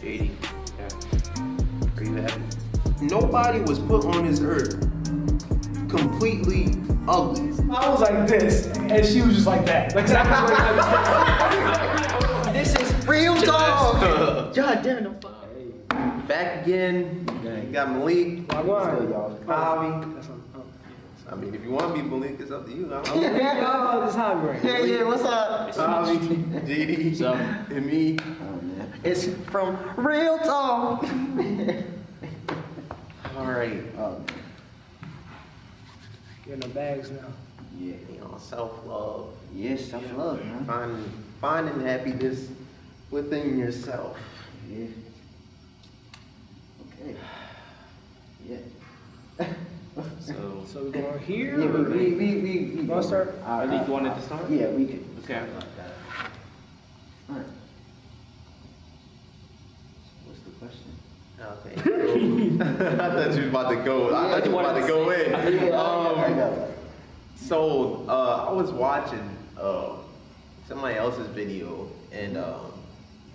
JD. Yeah. Are you happy? Nobody was put on this earth completely ugly. I was like this, and she was just like that. Like exactly like I This is real dog. God damn it. Back again. You got Malik. was. Javi. That's on- oh. I mean, if you want to be Malik, it's up to you. I'm, I'm Oh, this hobby right Yeah, yeah, what's up? Javi, JD, So- and me. It's from Real Talk. All right. Um, You're in the bags now. yeah. You know, self love. Yes, self love, man. Finding, finding happiness within yourself. Yeah. Okay. Yeah. So, So we're going here. Yeah, we, or- we, we, we, we Wanna start? I- Malik, I- you wanted to start? Yeah, we could. Okay. start like that. Alright. What's the question? Okay. I thought you was about to go. I thought you was about to go in. Yeah, I got- I Um. So uh, I was watching uh, somebody else's video, and um,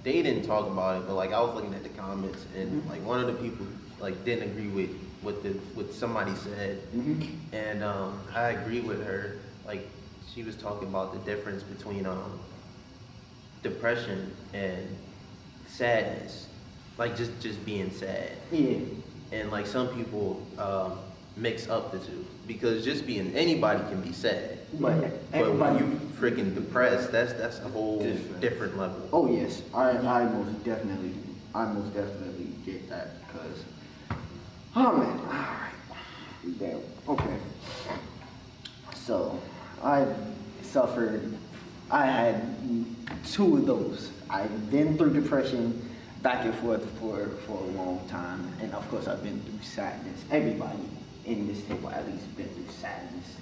they didn't talk about it, but like I was looking at the comments, and like one of the people like didn't agree with what the what somebody said, Mhm. and um, I agree with her. Like she was talking about the difference between um, depression and sadness, like just just being sad Yeah. and like some people um, mix up the two because just being anybody can be sad But but when you freaking depressed that's that's a whole Different. different, level Oh yes, I I most definitely I most definitely get that because oh man, all right, damn, okay. So I suffered. I had two of those. I've been through depression back and forth for for a long time, and of course I've been through sadness. Everybody in this table at least been through sadness.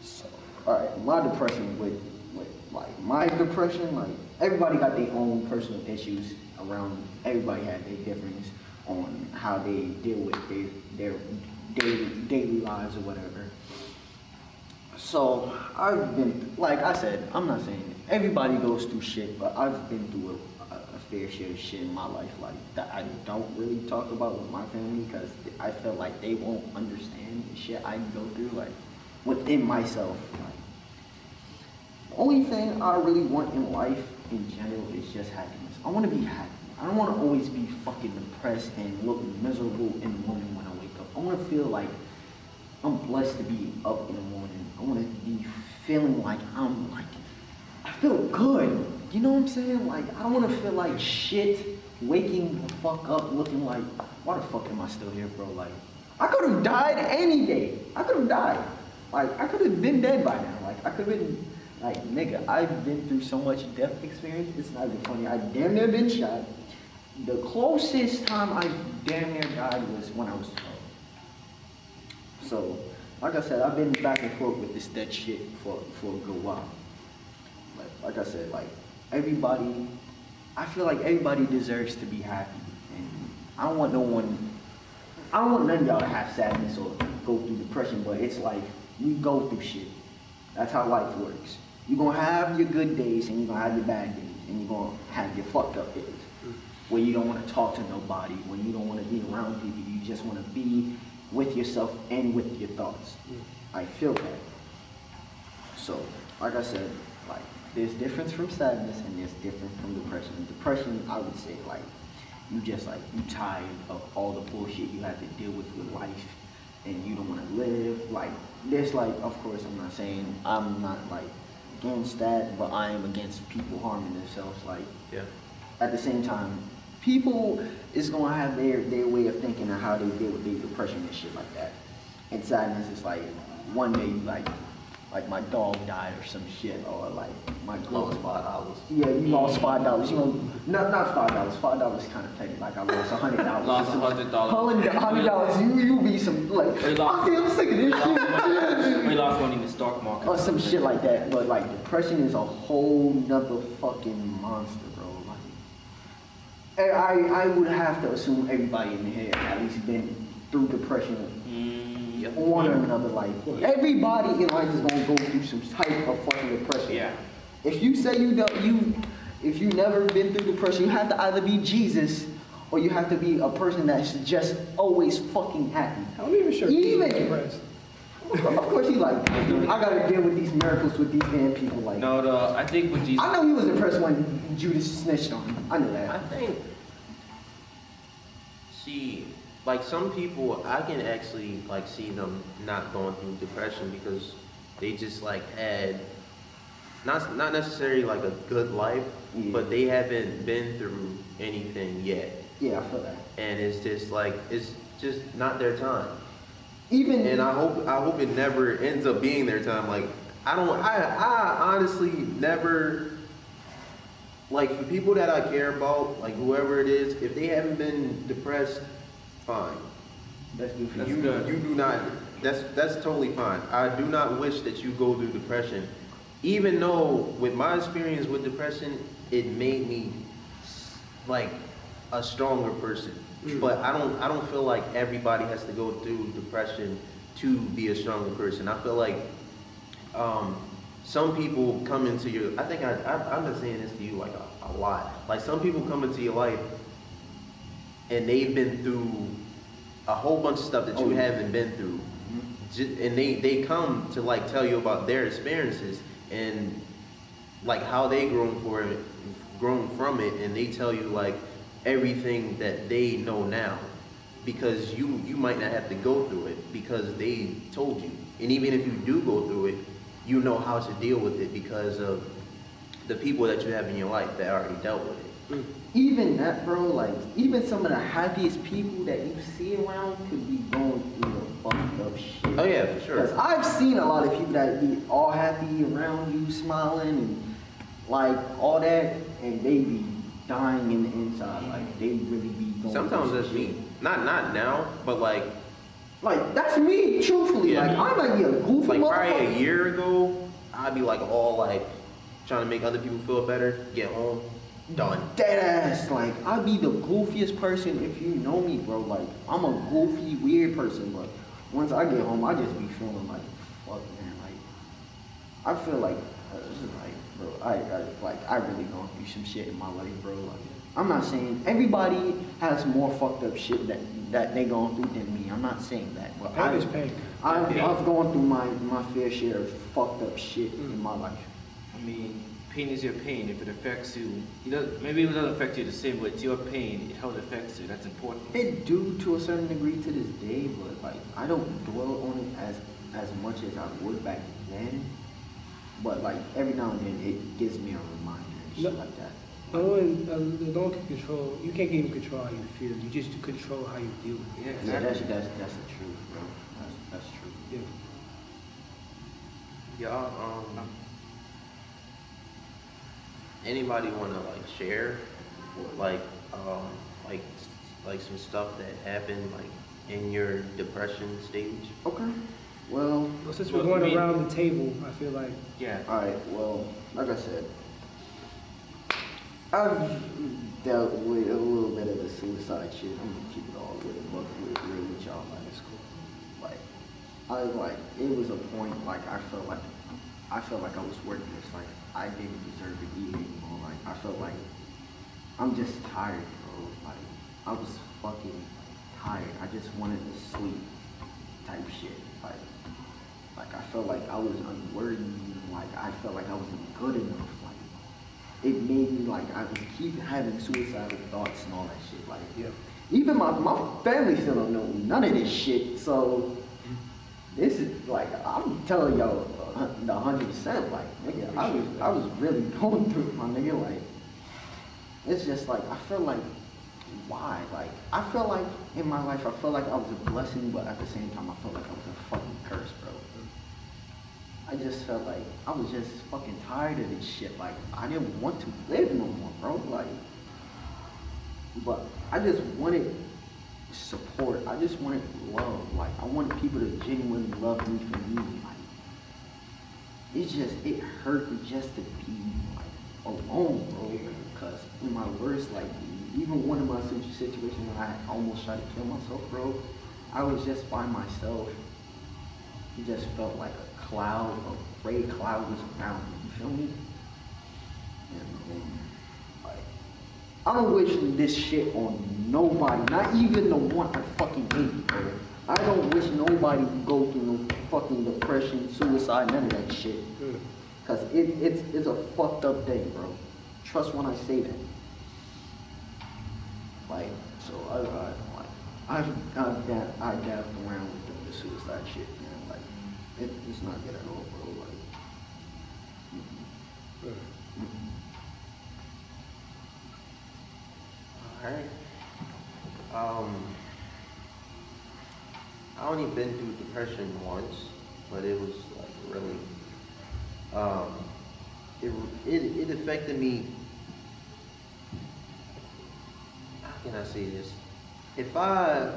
So, all right, my depression with, with like my depression, like everybody got their own personal issues around. Everybody had their difference on how they deal with their their daily daily lives or whatever. So I've been, like I said, I'm not saying everybody goes through shit, but I've been through a fair share of shit in my life, like that I don't really talk about with my family because I feel like they won't understand the shit I go through, like within myself. Like, the only thing I really want in life in general is just happiness. I want to be happy. I don't want to always be fucking depressed and look miserable in the morning when I wake up. I want to feel like I'm blessed to be up in the morning. I want to be feeling like I'm like, I feel good. You know what I'm saying? Like, I don't want to feel like shit waking the fuck up looking like, why the fuck am I still here, bro? Like, I could have died any day. I could have died. Like, I could have been dead by now. Like, I could have been, like, nigga, I've been through so much death experience. It's not even funny. I damn near been shot. The closest time I damn near died was when I was 12. So, like I said, I've been back and forth with this dead shit for, for a good while. Like, like I said, like, everybody, I feel like everybody deserves to be happy. And I don't want no one, I don't want none of y'all to have sadness or go through depression, but it's like, we go through shit. That's how life works. You're gonna have your good days and you're gonna have your bad days, and you're gonna have your fucked up days. Where you don't wanna talk to nobody, when you don't wanna be around people, you just wanna be with yourself and with your thoughts. I feel that. So, like I said, like there's difference from sadness and there's different from depression. Depression, I would say, like you just like you tired of all the bullshit you have to deal with with life, and you don't want to live. Like there's like, of course, I'm not saying I'm not like against that, but I am against people harming themselves. Like yeah at the same time, people is gonna have their their way of thinking and how they deal with their depression and shit like that. And sadness is like one day you like like my dog died or some shit or like my girl lost five dollars yeah, you lost five dollars. You know, not not five dollars. Five dollars kind of petty. Like I lost a hundred dollars. Lost $100. Hundred dollars. You you be some like. Or you lost- I feel sick of this shit. we lost money in the stock market. or some shit like that. But like depression is a whole nother fucking monster, bro. Like, I I would have to assume everybody in here at least been through depression Mm, Yep. one or another. Like everybody in life is gonna go through some type of fucking depression. Yeah. If you say you don't, you if you never been through depression, you have to either be Jesus or you have to be a person that's just always fucking happy. I'm even sure he's Even- depressed. Of course, he like, I gotta deal with these miracles with these damn people. Like, No, the, I think with Jesus. I know he was depressed when Judas snitched on him. I know that. I think, see, like some people, I can actually like see them not going through depression because they just like had, not not necessarily like a good life, Yeah. but they haven't been through anything yet, Yeah, I feel that. and it's just like it's just not their time. Even And I hope I hope it never ends up being their time. Like I don't I I honestly never like for people that I care about, like whoever it is, if they haven't been depressed, fine. that's good for you. you you do not that's that's totally fine. I do not wish that you go through depression. Even though with my experience with depression, it made me like a stronger person. But I don't I don't feel like everybody has to go through depression to be a stronger person. I feel like um, some people come into your I think I, I I've been saying this to you like a, a lot. Like some people come into your life and they've been through a whole bunch of stuff that you Oh, yeah. haven't been through. Mm-hmm. Ju- And they, they come to like tell you about their experiences and like how they grown for it, grown from it, and they tell you like everything that they know now because you you might not have to go through it because they told you. And even if you do go through it, you know how to deal with it because of the people that you have in your life that already dealt with it. Mm. Even that, bro, like, even some of the happiest people that you see around could be going through the fucked up shit. Oh yeah, for sure. Because I've seen a lot of people that be all happy around you, smiling and like all that, and they be dying in the inside. Like, they really be going Sometimes that's some me. Not not now, but like Like, that's me, truthfully. Yeah. Like, I might be a goofy like probably a year ago, I'd be like all like trying to make other people feel better. Get home, done. Dead ass. Like, I'd be the goofiest person if you know me, bro. Like, I'm a goofy, weird person, but once I get home, I just be feeling like, fuck, man. Like, I feel like, uh, this is like, bro, I, I, like, I really gone through some shit in my life, bro. Like, I'm not saying everybody has more fucked up shit that, that they gone through than me. I'm not saying that, but Pain I, is pain. I've, Pain. I've gone through my, my fair share of fucked up shit in my life. I mean, pain is your pain. If it affects you, it does, maybe it doesn't affect you the same, but it's your pain. How it affects you, that's important. It do to a certain degree to this day, but like I don't dwell on it as as much as I would back then. But like every now and then, it gives me a reminder and shit like that. No one, uh, no one can control. You can't even control how you feel. You just control how you deal with Yeah, it. Yeah, that's that's that's the truth, bro. That's that's true. Yeah. Y'all, um, anybody want to like share, like, um, like, like some stuff that happened like in your depression stage? Okay. Well, Well, since we're going I around the table, I feel like Yeah. all right. Well, like I said, I've dealt with a little bit of the suicide shit. I'm gonna keep it all with it, but with, real with y'all. Like, it's cool. Like, I like it was a point like I felt like I felt like I was worthless. Like I didn't deserve to be here anymore. Like I felt like I'm just tired, bro. Like I was fucking tired. I just wanted to sleep, type shit. Like, like I felt like I was unworthy. Like I felt like I wasn't good enough. Like it made me like I would keep having suicidal thoughts and all that shit. Like Yeah. even my my family still don't know none of this shit. So mm-hmm. this is like I'm telling y'all the hundred percent. Like nigga, I was I was really going through it, my nigga. Like it's just like I feel like why? Like I feel like in my life I felt like I was a blessing, but at the same time I felt like I was a fucking curse, bro. I just felt like I was just fucking tired of this shit. Like I didn't want to live no more, bro. Like, but I just wanted support. I just wanted love. Like I wanted people to genuinely love me for me. Like it's just it hurt me just to be like alone, bro. Cause in my worst, like even one of my situ- situations when I almost tried to kill myself, bro, I was just by myself. It just felt like a cloud, a gray cloud was around me. You feel me? And um, I don't wish this shit on nobody, not even the one I fucking hate, bro. I don't wish nobody to go through no fucking depression, suicide, none of that shit. Cause it, it's, it's a fucked up day, bro. Trust when I say that. Like, so I, I, like, I've, I've, da- I dabbed around with the, the suicide shit, man. Like, it, it's not good at all, bro. Like, Alright. Um, I only been through depression once, but it was like really, um, it, it, it affected me. How can I say this? If I,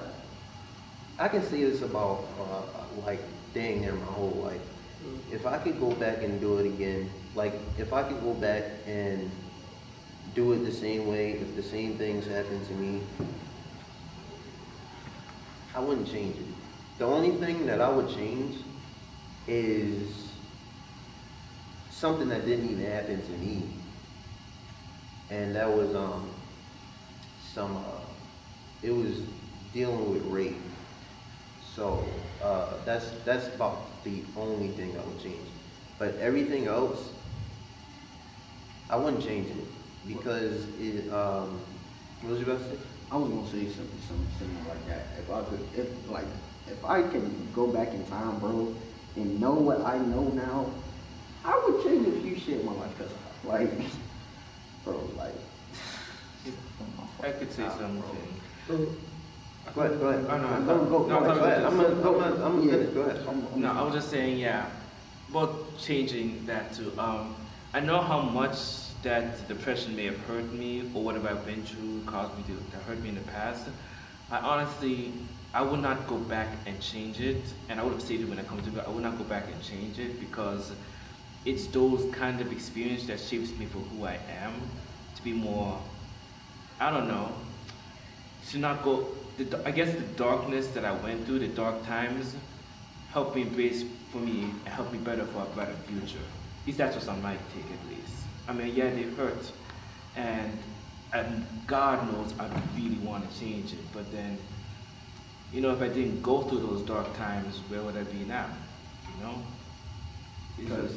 I can say this about, uh, like, dang near my whole life. If I could go back and do it again, like, if I could go back and do it the same way, if the same things happened to me, I wouldn't change it. The only thing that I would change is something that didn't even happen to me. And that was, um, some, uh, it was dealing with rape. So, uh, that's, that's about the only thing I would change. But everything else, I wouldn't change it because it, um, what was you about to say? I was gonna say something, something similar like that. If I could, if like, if I can go back in time, bro, and know what I know now, I would change a few shit in my life, cause like, bro, like. I could say something. Go ahead, go ahead. Oh, no, Go, go, no, go no, ahead. Go ahead, I'm gonna, I'm gonna, I'm gonna Yeah. finish, go ahead. I'm- No, I was just saying, yeah, about changing that too. Um, I know how much that depression may have hurt me or whatever I've been through caused me to, to hurt me in the past. I honestly, I would not go back and change it, and I would have stated when I come to it, I would not go back and change it because it's those kind of experience that shapes me for who I am, to be more, I don't know, to not go, the, I guess the darkness that I went through, the dark times, helped me embrace for me and helped me better for a better future. At least that's what's on my take at least. I mean, yeah, they hurt, and and God knows I really want to change it. But then, you know, if I didn't go through those dark times, where would I be now? You know? Because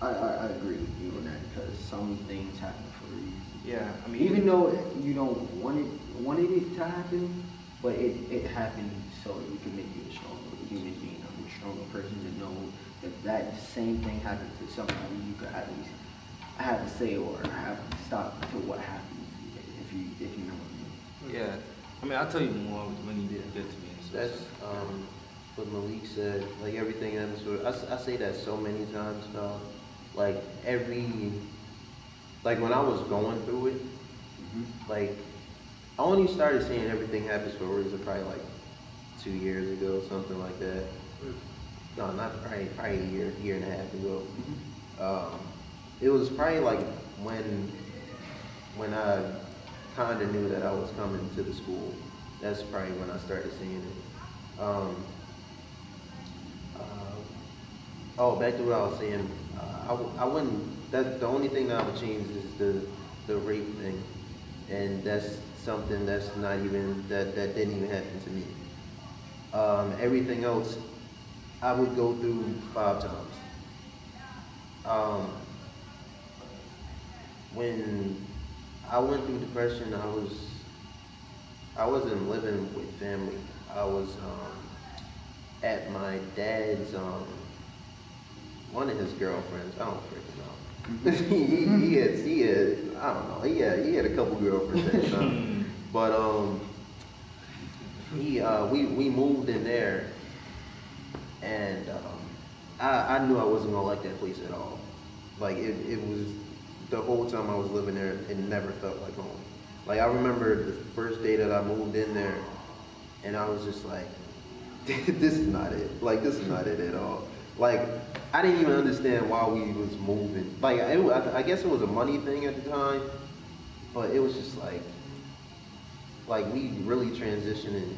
I, I, I agree with you on that, because some things happen for a reason. yeah, I mean, Even though you don't want it, wanted it to happen, but it, it happened so it can make you a stronger human being, a stronger person to know that that same thing happened to somebody, you could at least have a say or have stop to what happened, if you, if you know what I mean. yeah. I mean, I'll tell you more when you get to me. That's, um, what Malik said, like everything happens I, I, s- I say that so many times now. Like every, like when I was going through it, like, I only started seeing everything happens for a reason probably like two years ago, something like that. No, not probably, probably a year, year and a half ago. Um, it was probably like when, when I kinda knew that I was coming to the school. That's probably when I started seeing it. Um, uh, oh, back to what I was saying. Uh, I, w- I wouldn't. That the only thing that I would change is the the rape thing, and that's something that's not even that that didn't even happen to me. Um, everything else, I would go through five times. Um, when I went through depression, I was I wasn't living with family. I was um, at my dad's um, one of his girlfriends. I don't freaking know. he, he, he had he had I don't know. He had he had a couple girlfriends at the time, but um he uh, we we moved in there, and um, I I knew I wasn't gonna like that place at all. Like it it was the whole time I was living there, it never felt like home. Like I remember the first day that I moved in there, and I was just like, this is not it. Like this is not it at all. Like I didn't even understand why we was moving. Like it, I, guess it was a money thing at the time, but it was just like, like we really transitioning.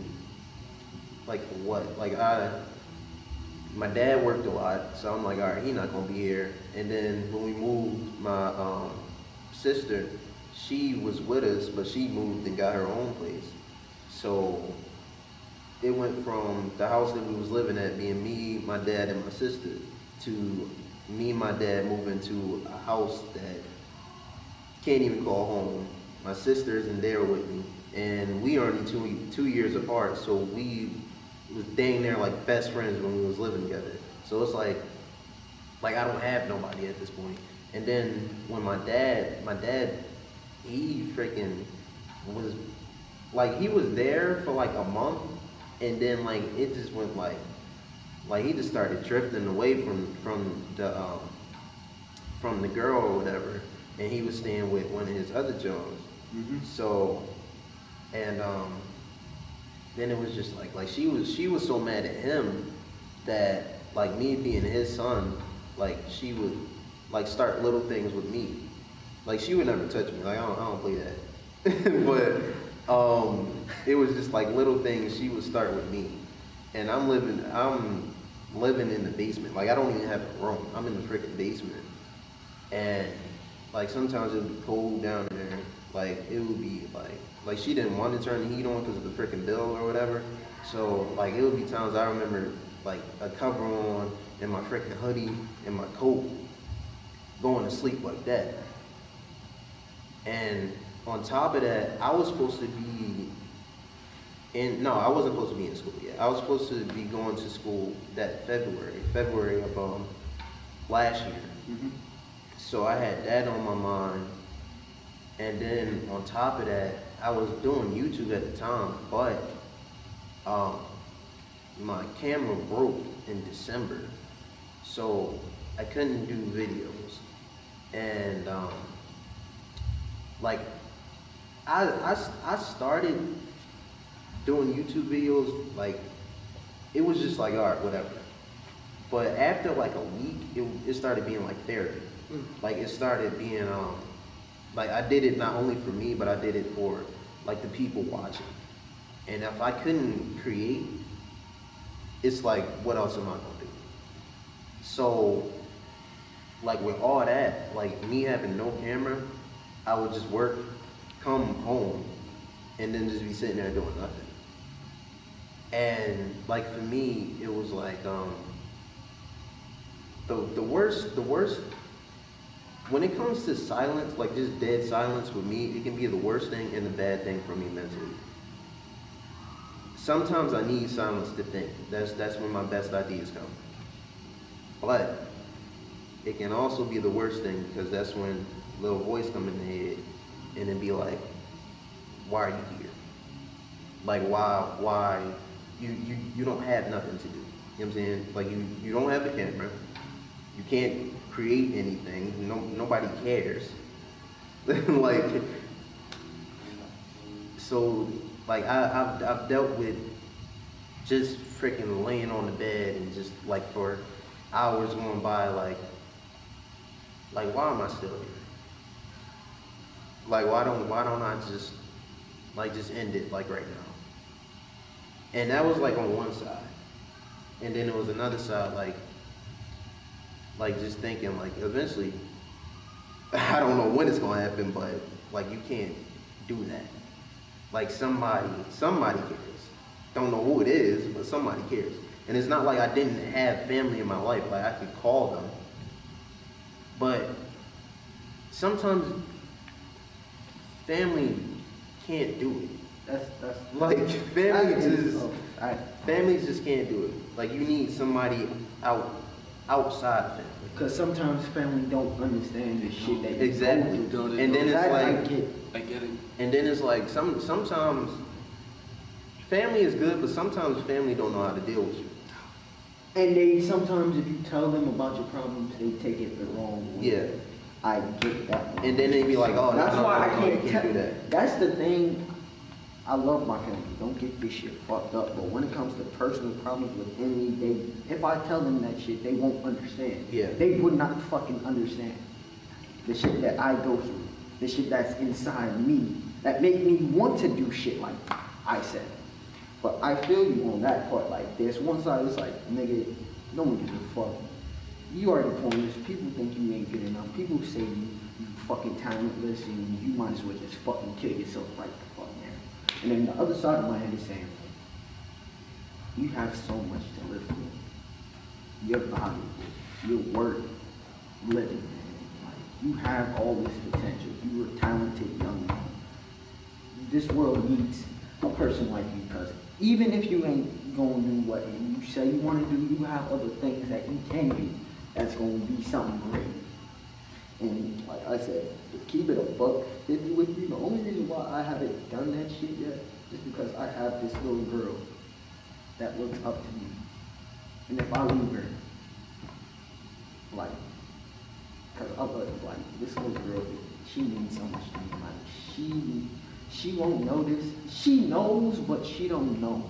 Like for what? Like I, my dad worked a lot, so I'm like, all right, he not gonna be here. And then when we moved, my um, sister, she was with us, but she moved and got her own place. So it went from the house that we was living at being me, my dad, and my sister to me and my dad moving to a house that can't even call home. My sister isn't there with me, and we are only two two years apart. So we was dang near like best friends when we was living together. So it's like, like I don't have nobody at this point. And then when my dad, my dad, he freaking was like he was there for like a month, and then like it just went like, like he just started drifting away from from the um, from the girl or whatever, and he was staying with one of his other Jones. So, and um, then it was just like like she was she was so mad at him that like me being his son, like she would like start little things with me. Like she would never touch me. Like I don't I don't play that. but um it was just like little things she would start with me. And I'm living I'm living in the basement. Like I don't even have a room. I'm in the freaking basement. And like sometimes it would be cold down there. Like it would be like like she didn't want to turn the heat on because of the freaking bill or whatever. So like it would be times I remember like a cover on and my freaking hoodie and my coat going to sleep like that. And on top of that, I was supposed to be in no, I wasn't supposed to be in school yet. I was supposed to be going to school that February, February of um last year. So I had that on my mind. And then on top of that, I was doing YouTube at the time, but um, my camera broke in December. So I couldn't do videos. And um, like, I, I, I started doing YouTube videos, like, it was just like, all right, whatever. But after like a week, it, it started being like therapy. Like it started being um like I did it not only for me, but I did it for like the people watching. And if I couldn't create, it's like what else am I gonna do? So like with all that, like me having no camera, I would just work, come home, and then just be sitting there doing nothing. And like for me, it was like um the the worst the worst when it comes to silence, like just dead silence with me, it can be the worst thing and the bad thing for me mentally. Sometimes I need silence to think. That's that's when my best ideas come. But it can also be the worst thing because that's when little voice come in the head and then be like, why are you here? Like why why you you you don't have nothing to do. You know what I'm saying? Like you you don't have a camera. You can't create anything. No, nobody cares. like, so, like, I, I've, I've dealt with just freaking laying on the bed and just like for hours going by, like, like, why am I still here? Like, why don't, why don't I just, like, just end it like right now? And that was like on one side. And then there was another side, like, like just thinking like eventually I don't know when it's gonna happen, but like you can't do that. Like somebody somebody cares. Don't know who it is, but somebody cares. And it's not like I didn't have family in my life, like I could call them. But sometimes family can't do it. That's that's Like family just oh, I- families just can't do it. Like you need somebody out outside family. Cause sometimes family don't understand the shit that you Exactly. go through. And then it's That I like, get. I get it. and then it's like some sometimes family is good, but sometimes family don't know how to deal with you. And they sometimes, if you tell them about your problems, they take it the wrong way. Yeah. I get that. one. And then they be like, oh, That's no, why no, I can't, can't tell- do that. That's the thing. I love my family. Don't get this shit fucked up. But when it comes to personal problems within me, they if I tell them that shit, they won't understand. Yeah. They would not fucking understand the shit that I go through, the shit that's inside me that make me want to do shit like I said. But I feel you on that part. Like there's one side it's like, nigga, no one gives a fuck. You are the pointless. People think you ain't good enough. People say you, you fucking talentless and you might as well just fucking kill yourself right the fuck now. And then the other side of my head is saying, you have so much to live for. Your You're living, man. Like, you have all this potential. You're a talented young man. This world needs a person like you because even if you ain't gonna do what you say you want to do, you have other things that you can do that's gonna be something great. And like I said, keep it a buck fifty with you, the only reason why I haven't done that shit yet is because I have this little girl that looks up to me. And if I leave her, like, cause I love like this little girl, she means so much to me. Like she, she won't this. She knows, but she don't know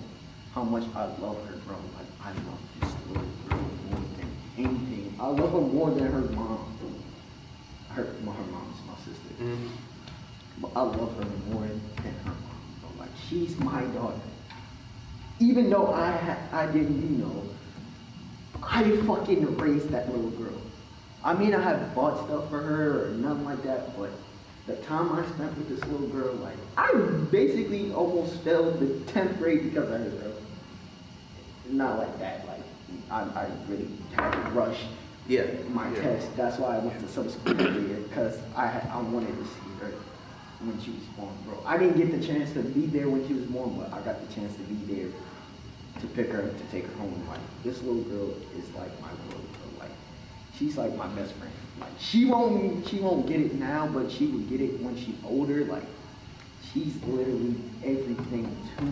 how much I love her, bro. Like I love this little girl more than anything. I love her more than her mom. Her, well, her mom's my sister. Mhm. But I love her more than her mom. Like she's my daughter. Even though I ha- I didn't, you know, I fucking raised that little girl. I mean, I haven't bought stuff for her or nothing like that, but the time I spent with this little girl, like, I basically almost failed the 10th grade because of her, bro. Not like that, like, I, I really had to rush Yeah. my yeah. test. That's why I went to some school because I, had- I wanted to see her when she was born, bro. I didn't get the chance to be there when she was born, but I got the chance to be there to pick her up, to take her home. Like, this little girl is like my world, bro. Like, she's like my best friend. Like, she won't, she won't get it now, but she will get it when she's older. Like, she's literally everything to me.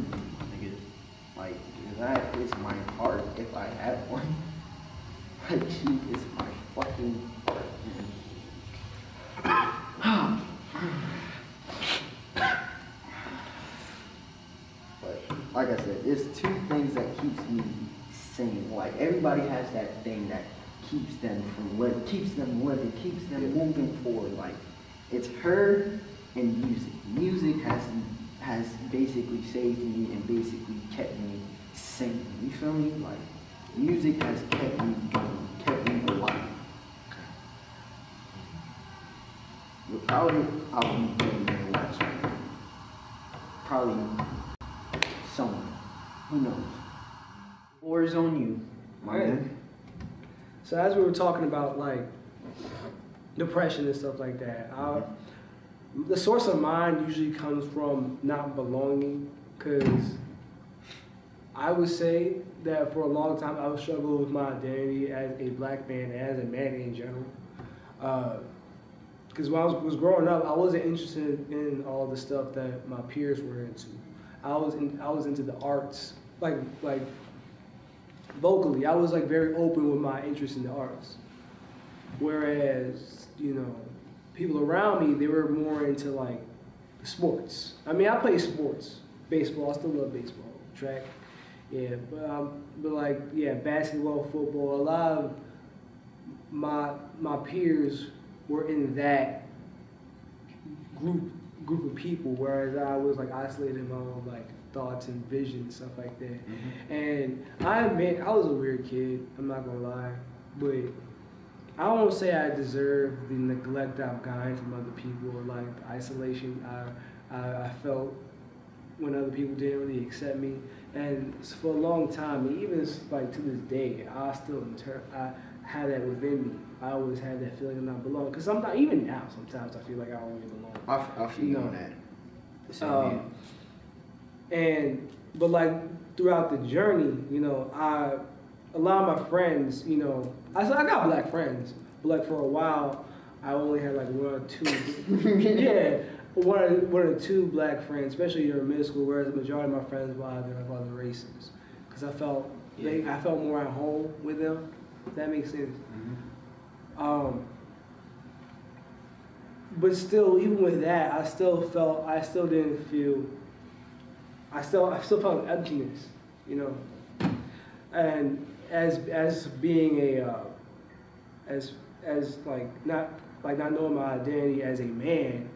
Like, that is my heart if I had one. She is my fucking. But like I said, there's two things that keeps me sane. Like everybody has that thing that keeps them from living, keeps them living, keeps them moving forward. Like it's her and music. Music has has basically saved me and basically kept me sane. You feel me? Like music has kept me going, kept me alive. Without it, I would be dead in the last right. Probably someone. Who knows? Floor is on you, my Alright. man. So as we were talking about like depression and stuff like that, I, mm-hmm. the source of mine usually comes from not belonging, because I would say that for a long time I was struggling with my identity as a black man, as a man in general. Uh, because when I was, was growing up, I wasn't interested in all the stuff that my peers were into. I was in, I was into the arts, like like vocally. I was like very open with my interest in the arts. Whereas, you know, people around me, they were more into like sports. I mean, I play sports, baseball. I still love baseball, track. Yeah, but um, but like yeah, basketball, football. A lot of my my peers were in that group group of people, whereas I was like isolated in my own like thoughts and visions, stuff like that. And I admit I was a weird kid. I'm not gonna lie, but I won't say I deserve the neglect I've gotten from other people or like the isolation I, I I felt when other people didn't really accept me. And for a long time, even like to this day, I still inter- I had that within me. I always had that feeling of not belonging. Cause sometimes, even now, sometimes I feel like I don't really belong. I feel you No. on that. Um, and but like throughout the journey, you know, I a lot of my friends, you know, I I got black friends, but like for a while, I only had like one or two. yeah, one or, one or two black friends, especially during middle school. Whereas the majority of my friends were either of other races, because I felt they I felt more at home with them. If that makes sense. Um, but still, even with that, I still felt I still didn't feel. I still I still felt emptiness, you know. And as as being a uh, as as like not like not knowing my identity as a man,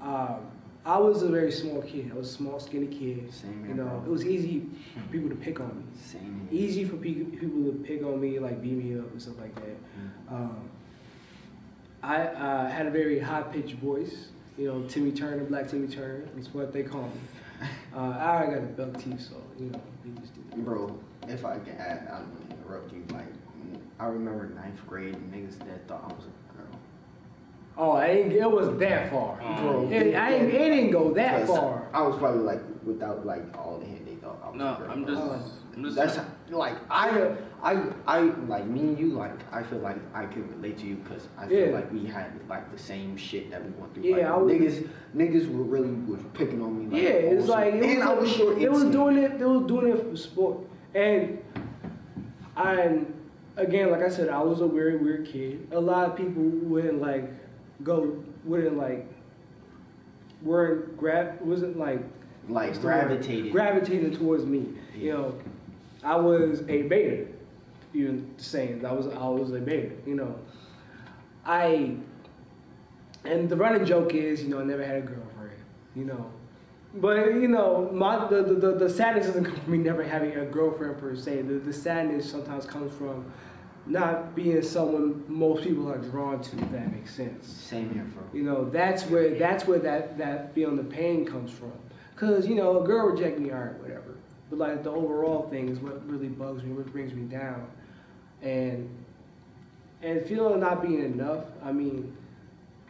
um, I was a very small kid. I was a small, skinny kid. Same You know, bro. it was easy for people to pick on me Same. easy for pe- people to pick on me, like beat me up and stuff like that. Mm. Um, I uh, had a very high pitched voice. You know, Timmy Turner, Black Timmy Turner, is what they call me. Uh, I already got a belt teeth, so you know, just do. Bro, if I can add, I don't want to interrupt you. Like, I remember ninth grade niggas that thought I was a. Oh, I ain't, it was that far. Oh. Bro, It, I ain't, it didn't go that far. I was probably like without like all the hair. They thought I was no, I'm just, Oh. I'm just. That's like I, I, I like me and you. Like I feel like I could relate to you because I feel Yeah. like we had like the same shit that we went through. Yeah, like, I was- niggas, niggas were really was picking on me. Like, Yeah, it's also- like it and was, I was short. They and was doing it. They was doing it for sport. And I, again, like I said, I was a very weird kid. A lot of people wouldn't like go, wouldn't like, weren't grab, wasn't like like what's the word? gravitated. gravitating towards me. You know, I was a beta. Even saying I was, I was a beta. You know, I, and the running joke is, you know, I never had a girlfriend. You know, but you know, my the, the, the, the sadness doesn't come from me never having a girlfriend per se. The, the sadness sometimes comes from not being someone most people are drawn to. If that makes sense. Same here, bro. You know, that's where that's where that that feeling the pain comes from. Cause you know, a girl reject me, alright, whatever. But like the overall thing is what really bugs me, what brings me down, and and feeling not being enough. I mean,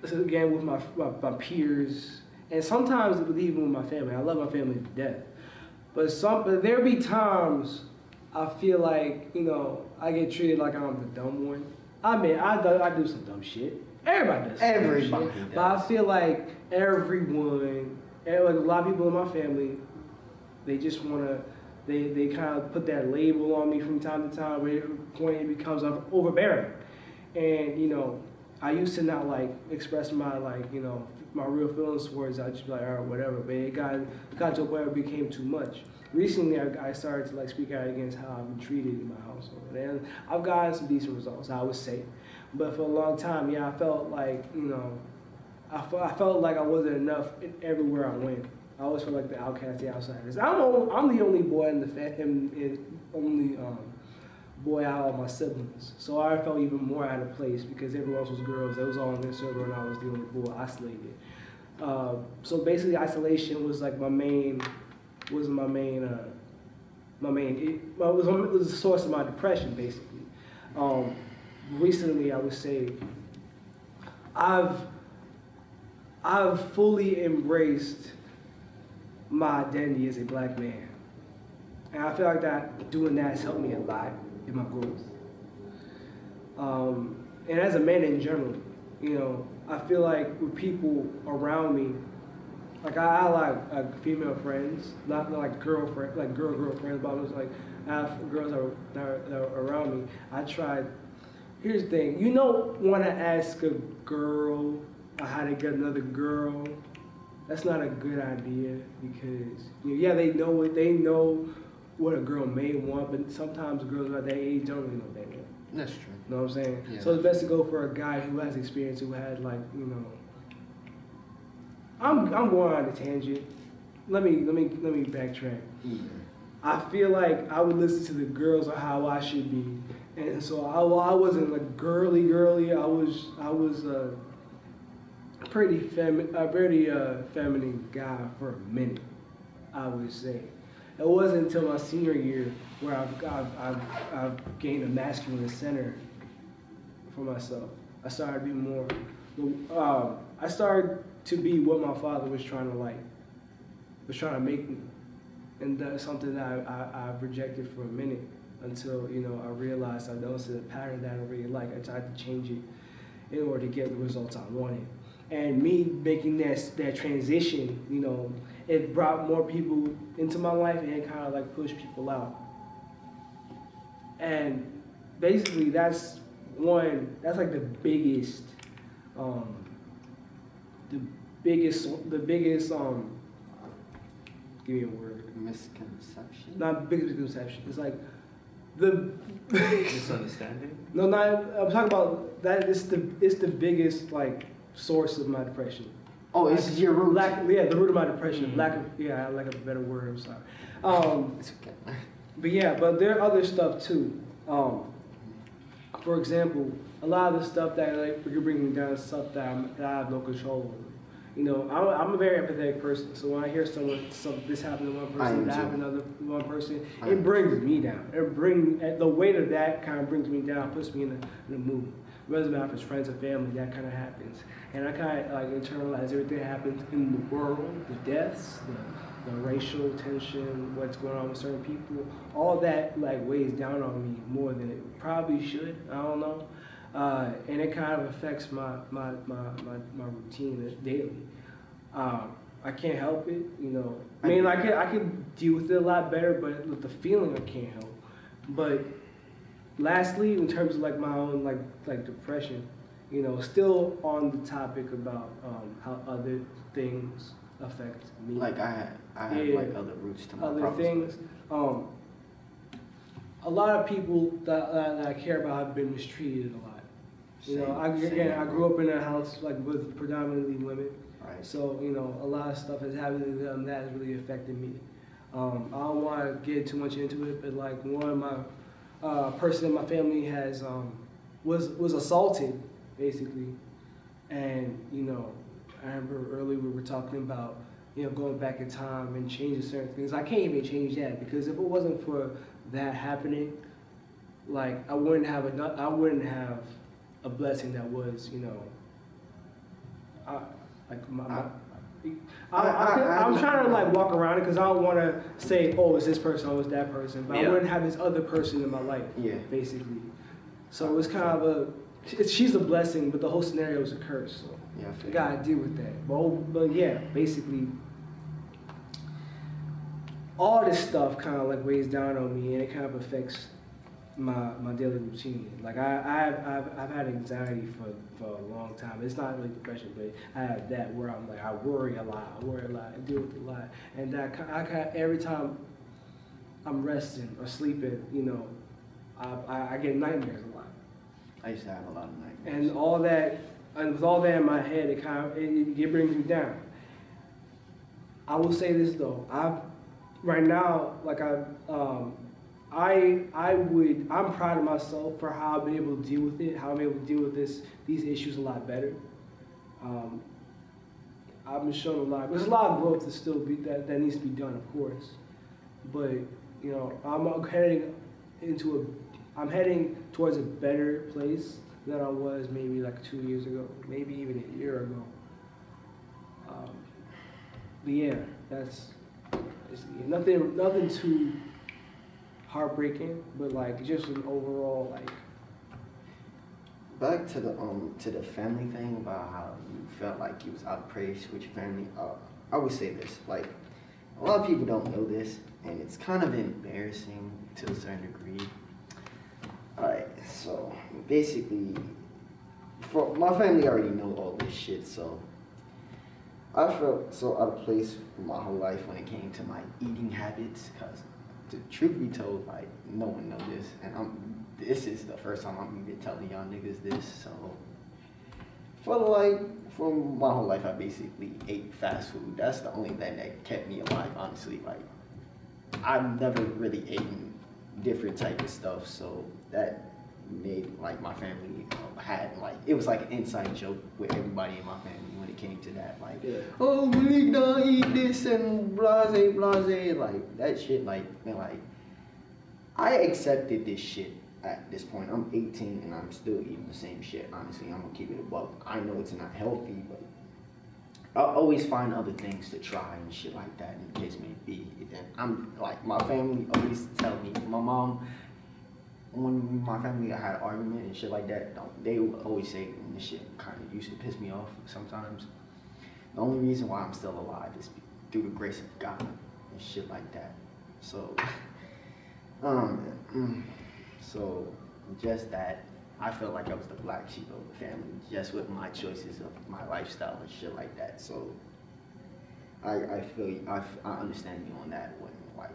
again with my, my my peers, and sometimes even with my family. I love my family to death, but some but there be times I feel like you know I get treated like I'm the dumb one. I mean, I do, I do some dumb shit. Everybody does. Everybody shit. does. But I feel like everyone, and like a lot of people in my family, they just want to, they, they kind of put that label on me from time to time where it, point it becomes overbearing. And, you know, I used to not like express my like, you know, my real feelings towards. I just be like, all right, whatever. But it got, it got to where it became too much. Recently, I, I started to like speak out against how I've been treated in my household. And I've gotten some decent results, I would say. But for a long time, yeah, I felt like, you know, I felt, I felt like I wasn't enough everywhere I went. I always felt like the outcast, the outsiders. I'm, I'm the only boy in the fa- in, only um, boy out of my siblings, so I felt even more out of place because everyone else was girls. They was all in their circle, and I was the only boy isolated. Uh, so basically, isolation was like my main was my main uh, my main it, was it was the source of my depression basically. Um, recently, I would say I've I've fully embraced my identity as a black man. And I feel like that doing that has helped me a lot in my growth. Um, and as a man in general, you know, I feel like with people around me, like I, I like like female friends, not like girlfriend, like girl girlfriends, but I was like I have girls that are, that are, that are around me. I tried. Here's the thing, you don't want to ask a girl how to get another girl. That's not a good idea because you know, yeah, they know what they know what a girl may want, but sometimes girls at that age don't really know what they want. That's true. You know what I'm saying? Yeah. So it's best to go for a guy who has experience, who had like, you know. I'm I'm going on a tangent. Let me let me let me backtrack. I feel like I would listen to the girls on how I should be, and so I, I wasn't like girly girly. I was I was a pretty femi- a pretty uh, feminine guy for a minute. I would say. It wasn't until my senior year where I've, I've, I've, I've gained a masculine center for myself. I started being more, um, I started to be what my father was trying to like, was trying to make me. And that's something that I, I, I've rejected for a minute until, you know, I realized I noticed a pattern that I really like. I tried to change it in order to get the results I wanted. And me making that, that transition, you know, it brought more people into my life and it kind of like pushed people out. And basically, that's one, that's like the biggest, um, the biggest, the biggest, um, give me a word. Misconception. Not biggest misconception. It's like the, Misunderstanding? no, not, I'm talking about that, it's the, it's the biggest like source of my depression. Oh, it's your root. Lack, yeah, the root of my depression. Mm. Lack of, yeah, I lack of a better word. I'm sorry. Um, It's okay. but yeah, but there are other stuff too. Um, for example, a lot of the stuff that like could bring me down is stuff that, I'm, that I have no control over. You know, I'm, I'm a very empathetic person, so when I hear someone, some, this happened to one person, that happened to another one person, I it brings me down. It bring uh, the weight of that kind of brings me down, puts me in a, in a mood. Whether it's it's friends or family, that kind of happens, and I kind of like internalize everything that happens in the world, the deaths, the, the racial tension, what's going on with certain people. All that like weighs down on me more than it probably should. I don't know, uh, and it kind of affects my my my my, my routine daily. Um, I can't help it, you know. I mean, I can I can deal with it a lot better, but with the feeling, I can't help. But lastly, in terms of like my own like like depression, you know, still on the topic about um, how other things affect me. Like I I have Yeah. like other roots to my other things. Um, a lot of people that, that, that I care about have been mistreated a lot. You know, I, again, I grew up in a house like with predominantly women. Right. So, you know, a lot of stuff has happened to them that has really affected me. Um, I don't want to get too much into it, but like one of my uh, person in my family has um, was was assaulted basically, and you know, I remember earlier we were talking about you know going back in time and changing certain things. I can't even change that because if it wasn't for that happening, like I wouldn't have enough. I wouldn't have a blessing that was you know. I, like my, my, I, I, I, am trying to like walk around it because I don't want to say, oh, it's this person, oh, it's that person, but I wouldn't have this other person in my life, Yeah. basically. So it's kind of a, she's a blessing, but the whole scenario is a curse. So Yeah, I I feel you. gotta deal with that. But, oh, but yeah, basically, all this stuff kind of like weighs down on me, and it kind of affects my my daily routine. Like I I've I've, I've had anxiety for, for a long time. It's not really depression, but I have that where I'm like I worry a lot, I worry a lot, I deal with a lot, and that I kind every time I'm resting or sleeping, you know, I, I, I get nightmares a lot. I used to have a lot of nightmares. And all that, and with all that in my head, it kind of it, it brings me down. I will say this though, I've right now, like I, um, I, I would, I'm proud of myself for how I've been able to deal with it, how I'm able to deal with this, these issues a lot better. Um, I've been shown a lot. There's a lot of growth to still be that, that needs to be done, of course. But you know, I'm heading into a, I'm heading towards a better place than I was maybe like two years ago, maybe even a year ago. Um, but yeah, that's nothing, nothing too heartbreaking, but like just an overall like Back to the um to the family thing about how you felt like you was out of place with your family. Uh, I would say this, like a lot of people don't know this, and it's kind of embarrassing to a certain degree. Alright, so basically, for my family already know all this shit, so I felt so out of place my whole life when it came to my eating habits, cause the truth be told, like no one knows this, and I'm this is the first time I'm even telling y'all niggas this, so for like for my whole life I basically ate fast food. That's the only thing that kept me alive, honestly. Like I've never really eaten different type of stuff, so that made like my family uh, had like it was like an inside joke with everybody in my family came to that. Like, Yeah. oh, we don't eat this and blase blase, like that shit. Like, man, like I accepted this shit at this point. I'm 18 and I'm still eating the same shit. Honestly, I'm gonna keep it a buck. I know it's not healthy, but I'll always find other things to try and shit like that in case may be. And I'm like my family always tell me, my mom, when my family had an argument and shit like that, they would always say and this shit kind of used to piss me off sometimes. The only reason why I'm still alive is through the grace of God and shit like that. So, um, mm, so just that, I felt like I was the black sheep of the family, just with my choices of my lifestyle and shit like that. So, I I feel I, I, understand you on that when like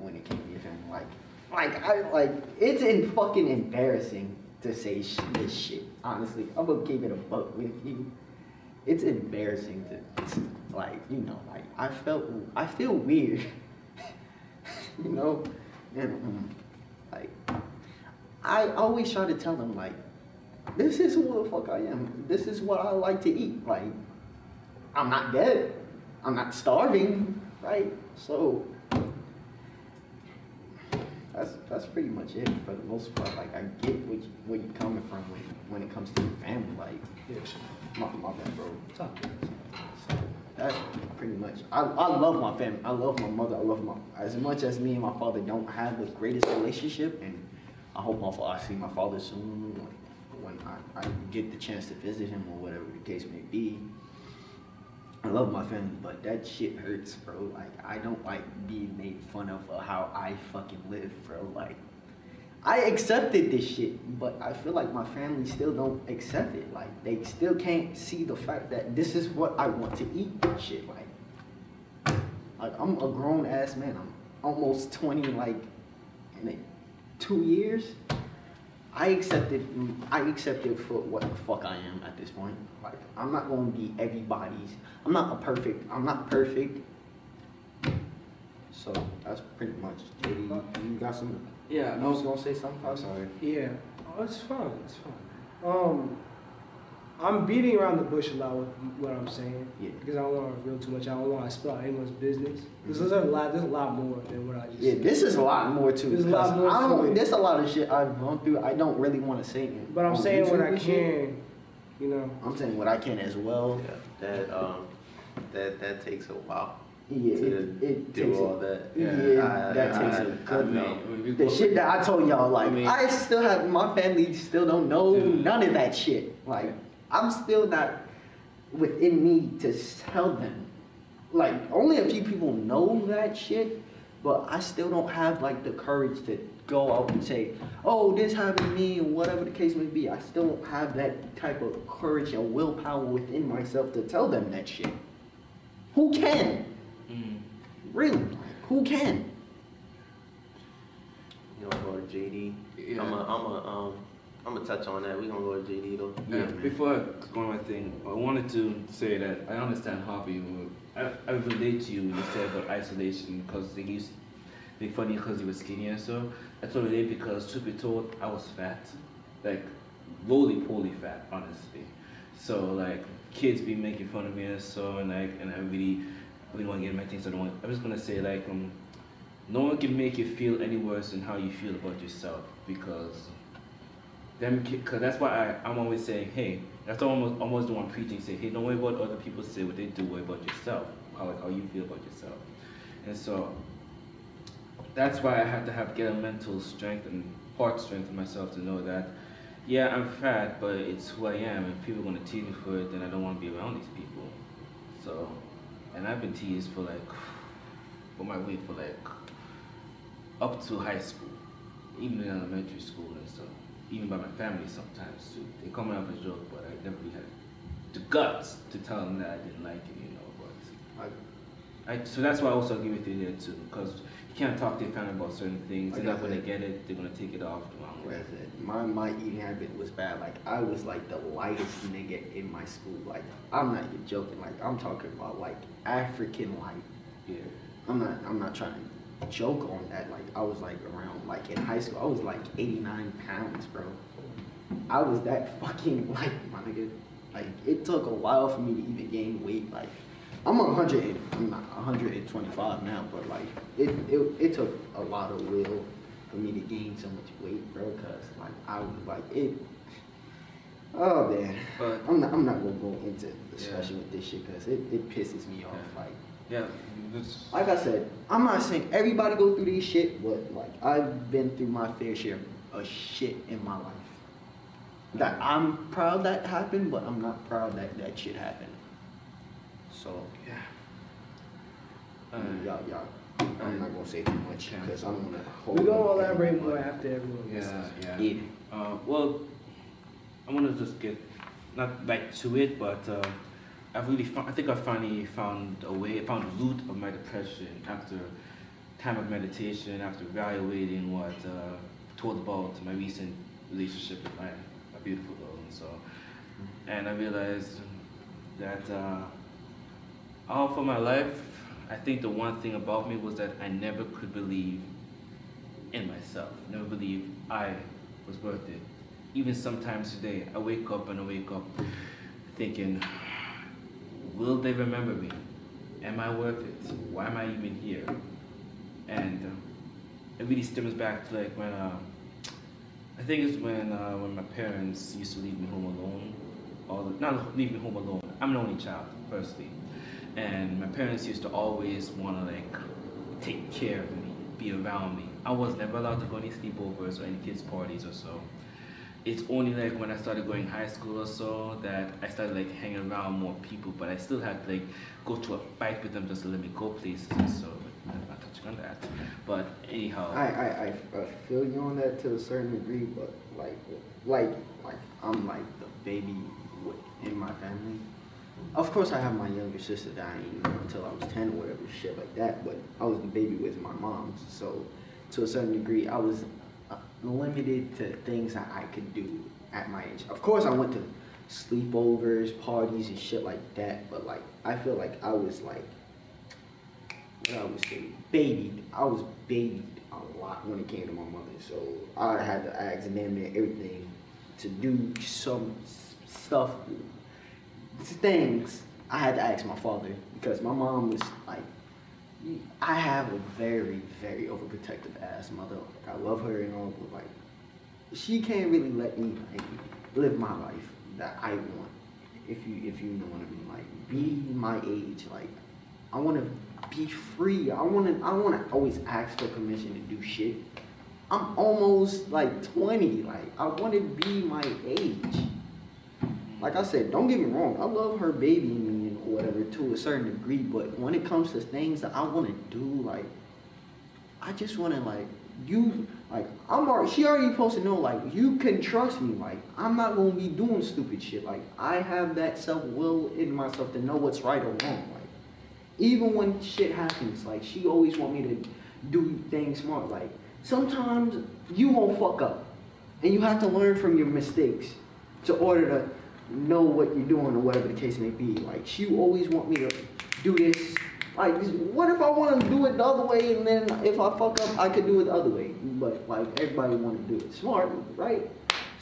when it came to your family, like like I like it's in fucking embarrassing to say sh- this shit. Honestly, I'm gonna keep it a buck with you. It's embarrassing to, to like you know like I felt I feel weird, you know, and mm, like I always try to tell them like, this is who the fuck I am. This is what I like to eat. Like, I'm not dead. I'm not starving, right? So that's that's pretty much it for the most part. Like I get what you, where you're coming from when when it comes to your family. Like Yeah. my my bad, bro. So that's pretty much. I, I love my family. I love my mother. I love my as much as me and my father don't have the greatest relationship, and I hope my I see my father soon. Like, when I, I get the chance to visit him or whatever the case may be. I love my family, but that shit hurts, bro. Like I don't like being made fun of for how I fucking live, bro. Like I accepted this shit, but I feel like my family still don't accept it. Like they still can't see the fact that this is what I want to eat shit. Like, like I'm a grown ass man. I'm almost 20, like in two years. I accepted I accepted for what the fuck I am at this point. Like I'm not gonna be everybody's I'm not a perfect I'm not perfect. So that's pretty much JD. You got some Yeah, I was gonna say something? I'm sorry. Yeah. Oh, it's fine. It's fine. Um, I'm beating around the bush a lot with what I'm saying. Yeah. Because I don't want to reveal too much. I don't want to spill out anyone's business. Because there's a lot. There's a lot more than what I just. Yeah, said. this is a lot more too. There's a lot because more I to don't. There's a lot of shit I've gone through. I don't really want to say it. But I'm on saying what I and shit. can. You know. I'm saying what I can as well. Yeah, that um, that that takes a while Yeah, to it, it do takes all a, that. yeah, I- that I- takes a I- good I no. mean, when The shit that I told y'all, like, I mean- I still have my family still don't know Dude. none of that shit. Like, I'm still not within me to tell them. Like, only a few people know that shit, but I still don't have like the courage to go out and say, "Oh, this happened to me," or whatever the case may be. I still don't have that type of courage and willpower within myself to tell them that shit. Who can? Mm. Really? Like, who can? You gonna go to JD? Yeah. I'm a, I'm a, um, I'm gonna touch on that. We gonna go to JD though. Yeah, Yeah, man. before I go on my thing, I wanted to say that I understand Harvey. I, I relate to you when you said about isolation because they used to be funny because you were skinny and so. I totally relate because truth be told, I was fat, like roly poly fat, honestly. So like kids be making fun of me and so and like and I really, I really want to get my things. I don't want. I'm just gonna say like um, no one can make you feel any worse than how you feel about yourself because them because that's why I, I'm always saying, hey, that's almost almost the one preaching, say, hey, don't worry about other people say, what they do, worry about yourself, how how you feel about yourself. And so that's why I have to have get a mental strength and heart strength in myself to know that, yeah, I'm fat, but it's who I am, and people are gonna tease me for it, then I don't want to be around these people. So, and I've been teased for like, for my weight for like up to high school, even in elementary school and stuff, even by my family sometimes too. They call me up as a joke, but I never really had the guts to tell them that I didn't like it, you know. But I, I so that's why I also agree with you there too, because you can't talk to your family about certain things. They're not gonna get it. They're gonna take it off the wrong way. Like I said, my my eating habit was bad. Like I was like the lightest nigga in my school. Like I'm not even joking. Like I'm talking about like African light. Yeah. I'm not I'm not trying to joke on that. Like I was like around like in high school I was like 89 pounds, bro. I was that fucking like my nigga. Like it took a while for me to even gain weight. Like I'm 100. I'm not 125 now, but like it it, it took a lot of will for me to gain so much weight, bro. Cause like I was like it. Oh man, But I'm not I'm not gonna go into discussion with this shit because it, it pisses me off. Yeah. Like yeah, that's, like I said, I'm not saying everybody go through these shit, but like I've been through my fair share of shit in my life. That I'm proud that happened, but I'm not proud that that shit happened. So yeah. y'all, y'all, I'm not gonna say too much because I don't wanna hold. We're gonna up elaborate more after everyone Yeah, this. yeah. Yeah. Uh, well, I want to just get not back to it, but uh, I've really I think I finally found a way, found the root of my depression after time of meditation, after evaluating what uh, told about my recent relationship with my, my beautiful girl, and so, and I realized that uh, all for my life, I think the one thing about me was that I never could believe in myself. Never believed I was worth it. Even sometimes today, I wake up and I wake up thinking, will they remember me? Am I worth it? Why am I even here? And um, it really stems back to like when uh, I think it's when uh, when my parents used to leave me home alone. The, not leave me home alone. I'm an only child, firstly, and my parents used to always want to like take care of me, be around me. I was never allowed to go any sleepovers or any kids' parties or so. It's only like when I started going high school or so that I started like hanging around more people, but I still had to like go to a fight with them just to let me go places so. I'm not touching on that, but anyhow. I, I, I, I feel you on that to a certain degree, but like, like, like, I'm like the baby in my family. Of course, I have my younger sister that I ain't know until I was 10 or whatever, shit like that, but I was the baby with my mom, so to a certain degree, I was limited to things that I could do at my age. Of course, I went to sleepovers, parties, and shit like that, but like, I feel like I was like, what I would say, babied. I was babied a lot when it came to my mother. So I had to ask them and everything to do some stuff, things. I had to ask my father because my mom was like, I have a very, very overprotective ass mother. Like, I love her and all, but like, she can't really let me like live my life that I want. If you, if you know what I mean, like, be my age, like, I want to be free. I want to. I want to always ask for permission to do shit. I'm almost like 20. Like I want to be my age. Like I said, don't get me wrong. I love her baby whatever to a certain degree. But when it comes to things that I want to do, like I just want to like you. Like I'm already. She already supposed to know. Like you can trust me. Like I'm not gonna be doing stupid shit. Like I have that self will in myself to know what's right or wrong. Like even when shit happens, like she always want me to do things smart. Like sometimes you won't fuck up, and you have to learn from your mistakes to order to know what you're doing or whatever the case may be. Like she always want me to do this. Like what if I want to do it the other way, and then if I fuck up, I could do it the other way. But like everybody want to do it smart, right?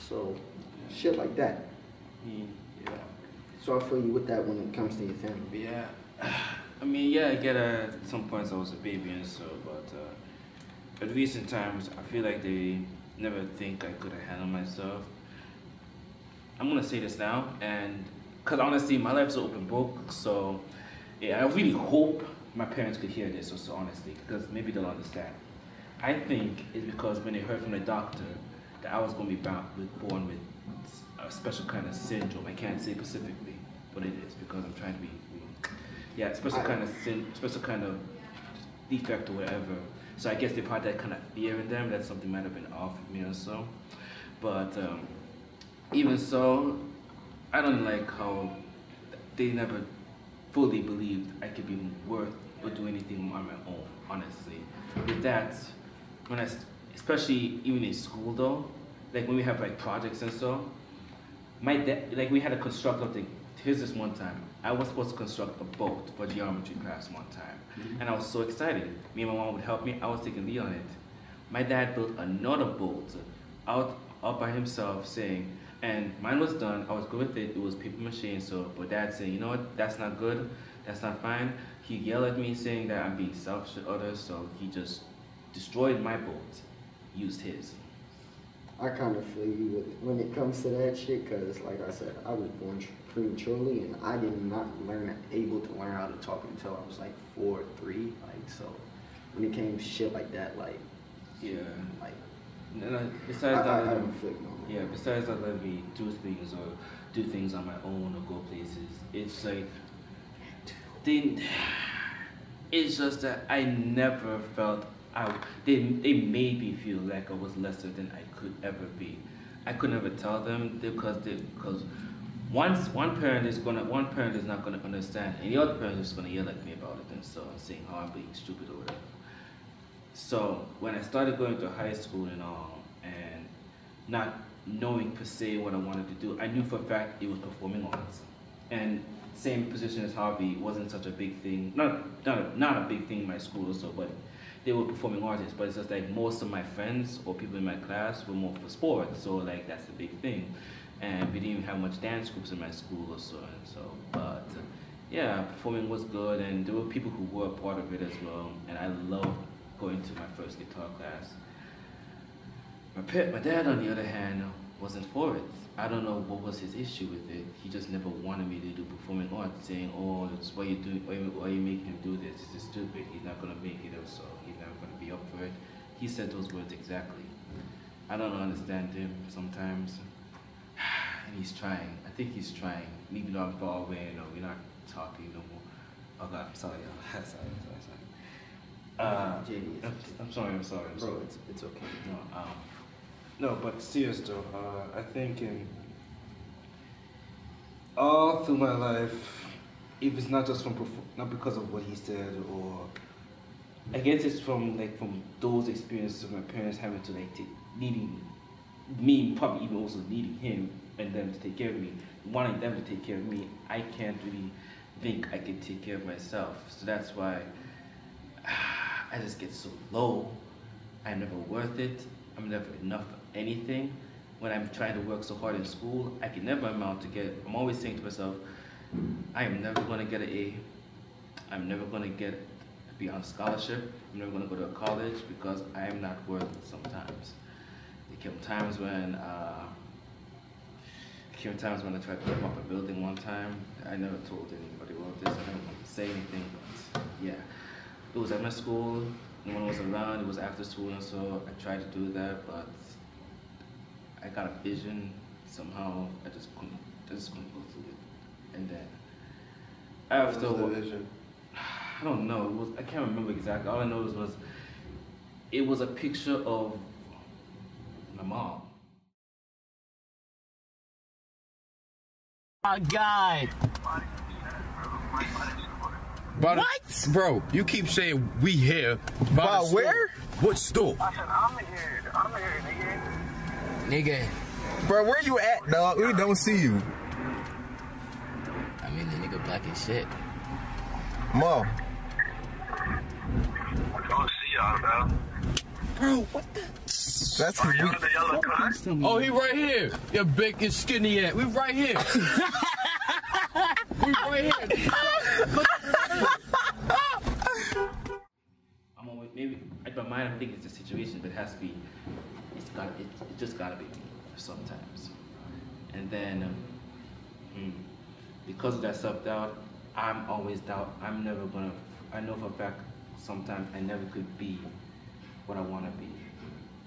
So shit like that. Yeah. So I feel you with that when it comes to your family. Yeah. I mean, yeah, I get uh, at some points I was a baby and so, but uh, at recent times, I feel like they never think I could have handled myself. I'm gonna say this now, and because honestly, my life's an open book, so yeah, I really hope my parents could hear this also, honestly, because maybe they'll understand. I think it's because when they heard from the doctor that I was gonna be born with a special kind of syndrome, I can't say specifically what it is because I'm trying to be, yeah, special kind of sin, special kind of defect or whatever. So I guess they probably that kind of fear in them that something might have been off with me or so. But um, even so, I don't like how they never fully believed I could be worth or do anything on my own, honestly. With that, when I, especially even in school though, like when we have like projects and so, my dad, like we had to construct something. Here's this one time. I was supposed to construct a boat for geometry class one time. Mm-hmm. And I was so excited. Me and my mom would help me. I was taking lead on it. My dad built another boat out, out by himself saying, and mine was done. I was good with it. It was paper mache and so, but dad said, you know what, that's not good. That's not fine. He yelled at me saying that I'm being selfish with others, so he just destroyed my boat, used his. I kind of feel you with when it comes to that shit, cause like I said, I was born prematurely, and I did not learn able to learn how to talk until I was like four, three. Like so, when it came to shit like that, like Yeah. like And, I, besides I, that, I no. Yeah, besides I let me do things or do things on my own or go places, it's like they, it's just that I never felt I they they made me feel like I was lesser than I could ever be. I could never tell them because they because once one parent is gonna one parent is not gonna understand and the other parent is gonna yell at me about it and so saying how I'm being stupid or whatever. So when I started going to high school and all, and not knowing per se what I wanted to do, I knew for a fact it was performing arts. And same position as Harvey wasn't such a big thing. Not not a, not a big thing in my school also, but they were performing artists. But it's just like most of my friends or people in my class were more for sports, so like that's the big thing. And we didn't even have much dance groups in my school or so. And so, but yeah, performing was good, and there were people who were part of it as well. And I loved going to my first guitar class. My, my dad, on the other hand, wasn't for it. I don't know what was his issue with it. He just never wanted me to do performing arts, saying, "Oh, it's why you do, why, why you making him do this? This is stupid. He's not gonna make it, so he's not gonna be up for it." He said those words exactly. I don't understand him sometimes, and he's trying. I think he's trying, even though I'm far away. You know, we're not talking no more. Oh God, I'm sorry, y'all. sorry, sorry. Uh, JD, I'm, I'm sorry, I'm sorry, I'm sorry. Bro, it's, it's okay. No, um, no, but serious though, uh, I think in all through my life, if it's not just from not because of what he said or I guess it's from like from those experiences of my parents having to like take, needing me probably even also needing him and them to take care of me, wanting them to take care of me. I can't really think I can take care of myself, so that's why I just get so low. I'm never worth it. I'm never enough for anything. When I'm trying to work so hard in school, I can never amount to get. I'm always saying to myself, I am never going to get an A. I'm never going to get be on scholarship. I'm never going to go to a college because I am not worth it. Sometimes there came times when uh, came times when I tried to jump up a building one time. I never told anybody about this. I didn't want to say anything, but yeah. It was at my school. No one was around. It was after school, and so I tried to do that, but I got a vision. Somehow, I just couldn't. I just couldn't go through it. And then after What was what- the vision? I don't know. It was I can't remember exactly. All I know is was it was a picture of my mom. My God. About What? bro, you keep saying we here. About About a store. where? What store? I said, I'm here. I'm here, nigga. Nigga. Bro, where you at, dog? We don't see you. I mean, the nigga black as shit. Mom. Don't see y'all, bro. Bro, what the? That's Are you in the yellow car? Oh, he right here. Your big and skinny at. We right here. we right here. I'm maybe in my mind I'm thinking it's a situation, but it has to be. It's got it, it just gotta be me sometimes. And then um, mm, because of that self doubt, I'm always doubt. I'm never gonna. I know for a fact sometimes I never could be what I want to be.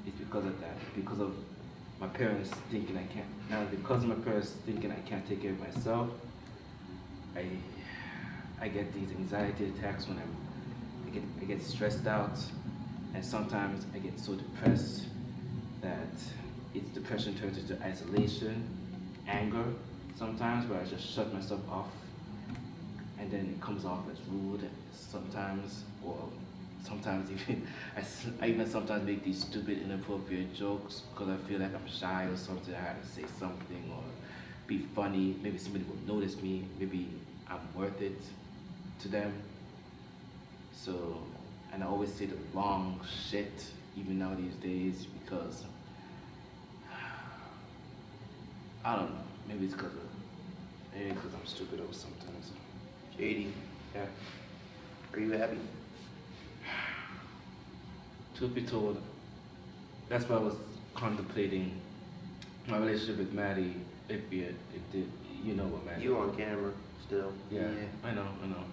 It's because of that. Because of my parents thinking I can't. Now because of my parents thinking I can't take care of myself, I I get these anxiety attacks when I'm get I get stressed out, and sometimes I get so depressed that it's depression turns into isolation, anger. Sometimes where I just shut myself off, and then it comes off as rude sometimes, or sometimes even I even sometimes make these stupid inappropriate jokes because I feel like I'm shy or something. I have to say something or be funny. Maybe somebody will notice me. Maybe I'm worth it to them. So, and I always say the wrong shit, even now these days, because I don't know. Maybe it's because of maybe because I'm stupid or sometimes. JD, Yeah. are you happy? Truth be told, that's why I was contemplating my relationship with Maddie. If it, it did, you know what Maddie. You on camera still? Yeah, I know, I know.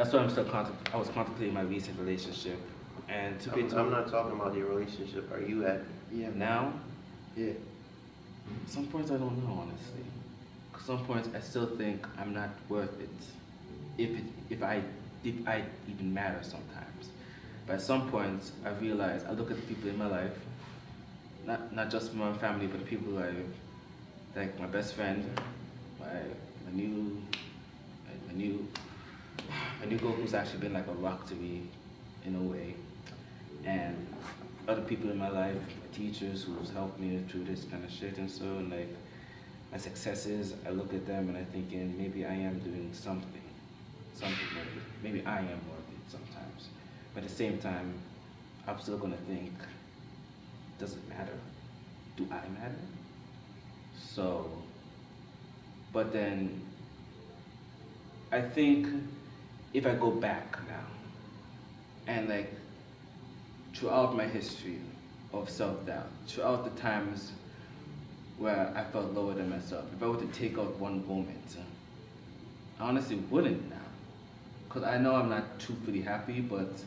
That's why I'm still contem- I was contemplating my recent relationship, and to be I'm, I'm not talking about your relationship. Are you happy? Yeah, now, yeah. some points I don't know honestly. Some points I still think I'm not worth it. If it, if I if I even matter sometimes. But at some points I realize I look at the people in my life, not not just my family, but the people I like my best friend, my my new my new my new girl who's actually been like a rock to me in a way. And other people in my life, teachers who's helped me through this kind of shit and so and like my successes, I look at them and I'm thinking maybe I am doing something, something worthy. Maybe I am worthy sometimes. But at the same time, I'm still gonna think, does it matter? Do I matter? So, but then I think if I go back now and like throughout my history of self-doubt, throughout the times where I felt lower than myself, if I were to take out one moment, I honestly wouldn't now. Because I know I'm not too truthfully happy, but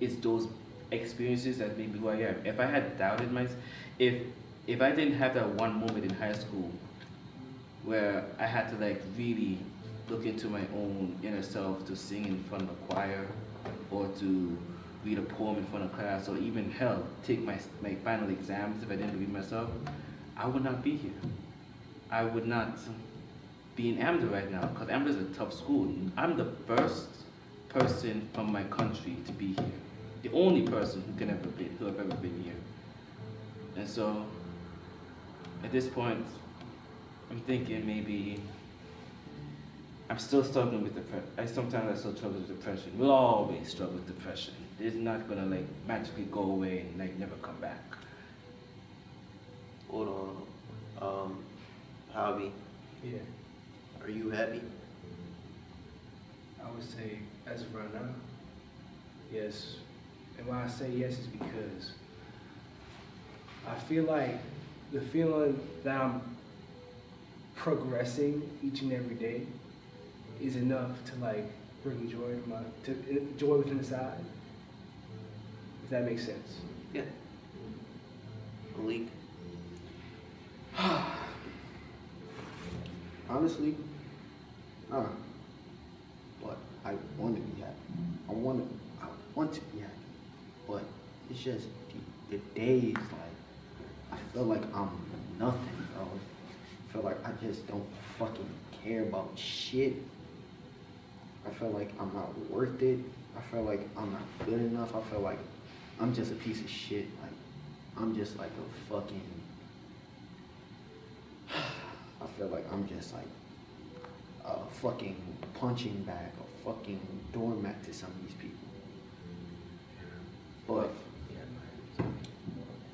it's those experiences that made me who I am. If I had doubted myself, if if I didn't have that one moment in high school where I had to like really look into my own inner self to sing in front of a choir or to read a poem in front of class or even hell, take my, my final exams if I didn't believe myself, I would not be here. I would not be in AMDA right now because AMDA is a tough school. I'm the first person from my country to be here. The only person who can ever be, who have ever been here. And so, at this point, I'm thinking maybe I'm still struggling with depression. I sometimes I still struggle with depression. We'll always struggle with depression. It's not gonna like magically go away and like never come back. Hold on. Um, Javi, Yeah, are you happy? I would say as of right now, yes. And why I say yes is because I feel like the feeling that I'm progressing each and every day is enough to like bring joy in my to uh, joy within the side. If that makes sense. Yeah. Malik? Honestly, nah. But I want to be happy. I want to. I want to be happy. But it's just the, the days like I feel like I'm nothing, bro. I feel like I just don't fucking care about shit. I feel like I'm not worth it. I feel like I'm not good enough. I feel like I'm just a piece of shit. Like I'm just like a fucking I feel like I'm just like a fucking punching bag, a fucking doormat to some of these people. But,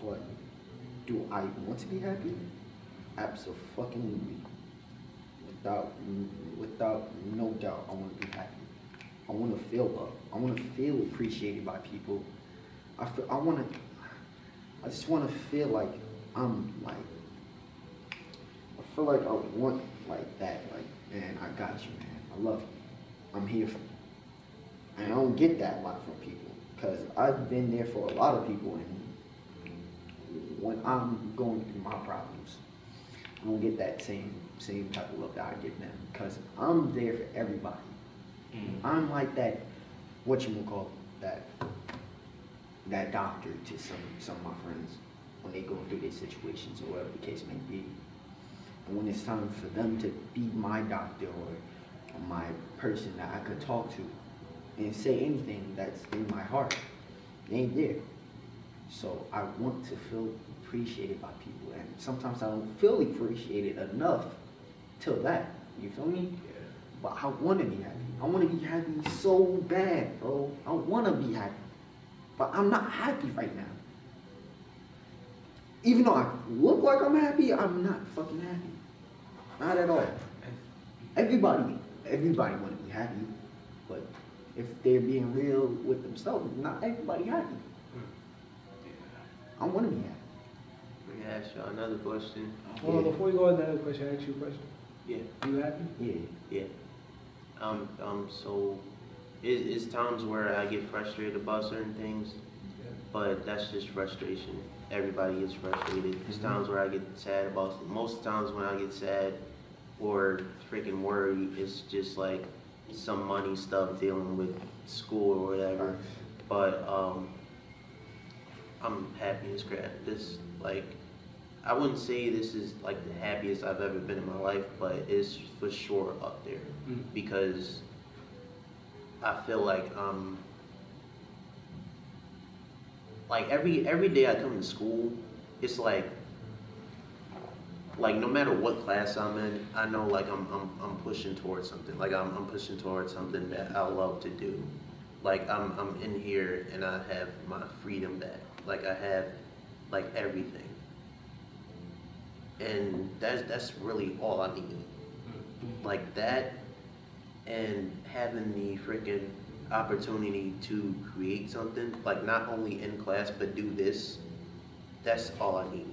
but, do I want to be happy? Absolutely. Without, without no doubt, I want to be happy. I want to feel love. I want to feel appreciated by people. I feel, I want to, I just want to feel like I'm like I feel like I want like that, like, man, I got you, man. I love you. I'm here for you. And I don't get that a lot from people. Cause I've been there for a lot of people and when I'm going through my problems, I don't get that same same type of love that I give them. Cause I'm there for everybody. Mm. I'm like that what you call that that doctor to some some of my friends when they go through their situations or whatever the case may be. And when it's time for them to be my doctor or my person that I could talk to and say anything that's in my heart, they ain't there. So I want to feel appreciated by people. And sometimes I don't feel appreciated enough till that. You feel me? Yeah. But I want to be happy. I want to be happy so bad, bro. I want to be happy. But I'm not happy right now. Even though I look like I'm happy, I'm not fucking happy. Not at all. Everybody, everybody want to be happy, but if they're being real with themselves, not everybody happy. Hmm. I want to be happy. Let me ask y'all another question. Hold on, before we go on to another question, I ask you a question. Yeah. You happy? Yeah. Yeah. Um, um, so it, it's times where I get frustrated about certain things, but that's just frustration. Everybody gets frustrated. There's times where I get sad about, most times when I get sad or freaking worried, it's just like some money stuff dealing with school or whatever. But, um, I'm happy as crap. This, like, I wouldn't say this is like the happiest I've ever been in my life, but it's for sure up there Mm. because I feel like um like every every day I come to school, it's like like no matter what class I'm in, I know like I'm I'm I'm pushing towards something. Like I'm I'm pushing towards something that I love to do. Like I'm I'm in here and I have my freedom back. Like I have like everything. And that's that's really all I need. Like that and having the freaking opportunity to create something, like not only in class but do this, that's all I need.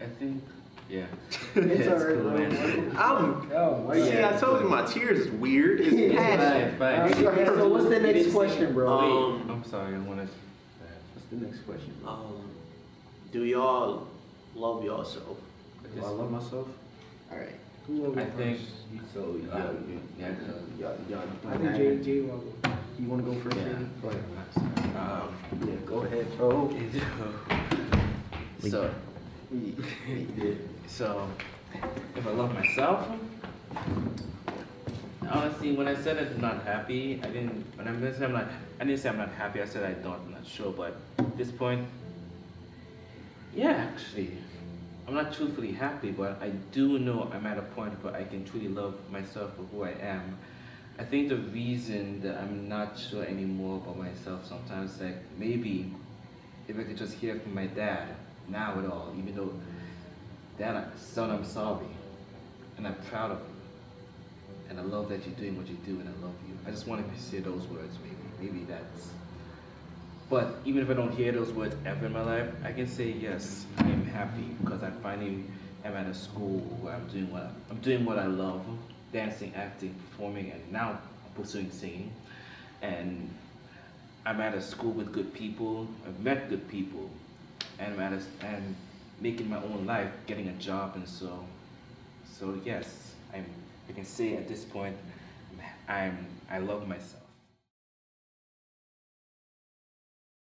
I think, yeah. It's all right, cool, bro. man. I'm Oh, why See, I told you my tears is weird. It's passion. Fine, fine. Okay, so what's the next question, bro? Um, I'm sorry, I wanna. What's the next question? bro? Um, do y'all love yourself? Do I love myself? Alright. Who will go I think, first? So, uh, yeah, yeah, yeah, yeah. I think Jay, Jay will. You wanna go first? yeah, go ahead, Um, Yeah, go ahead, bro. So, so, if I love myself, honestly, when I said I'm not happy, I didn't. When I said I'm not, I didn't say I'm not happy. I said I don't. I'm not sure. But at this point, yeah, actually, I'm not truthfully happy. But I do know I'm at a point where I can truly love myself for who I am. I think the reason that I'm not sure anymore about myself sometimes, like maybe if I could just hear from my dad now at all, even though, Dad, son, I'm sorry, and I'm proud of you, and I love that you're doing what you do, and I love you. I just wanted to say those words, maybe, maybe that's. But even if I don't hear those words ever in my life, I can say yes, I am happy because I finally am at a school where I'm doing what I'm doing what I love, dancing, acting, performing, and now pursuing singing, and I'm at a school with good people. I've met good people, and I'm at a, and making my own life, getting a job, and so, so yes, I'm. I can say at this point, I'm. I love myself.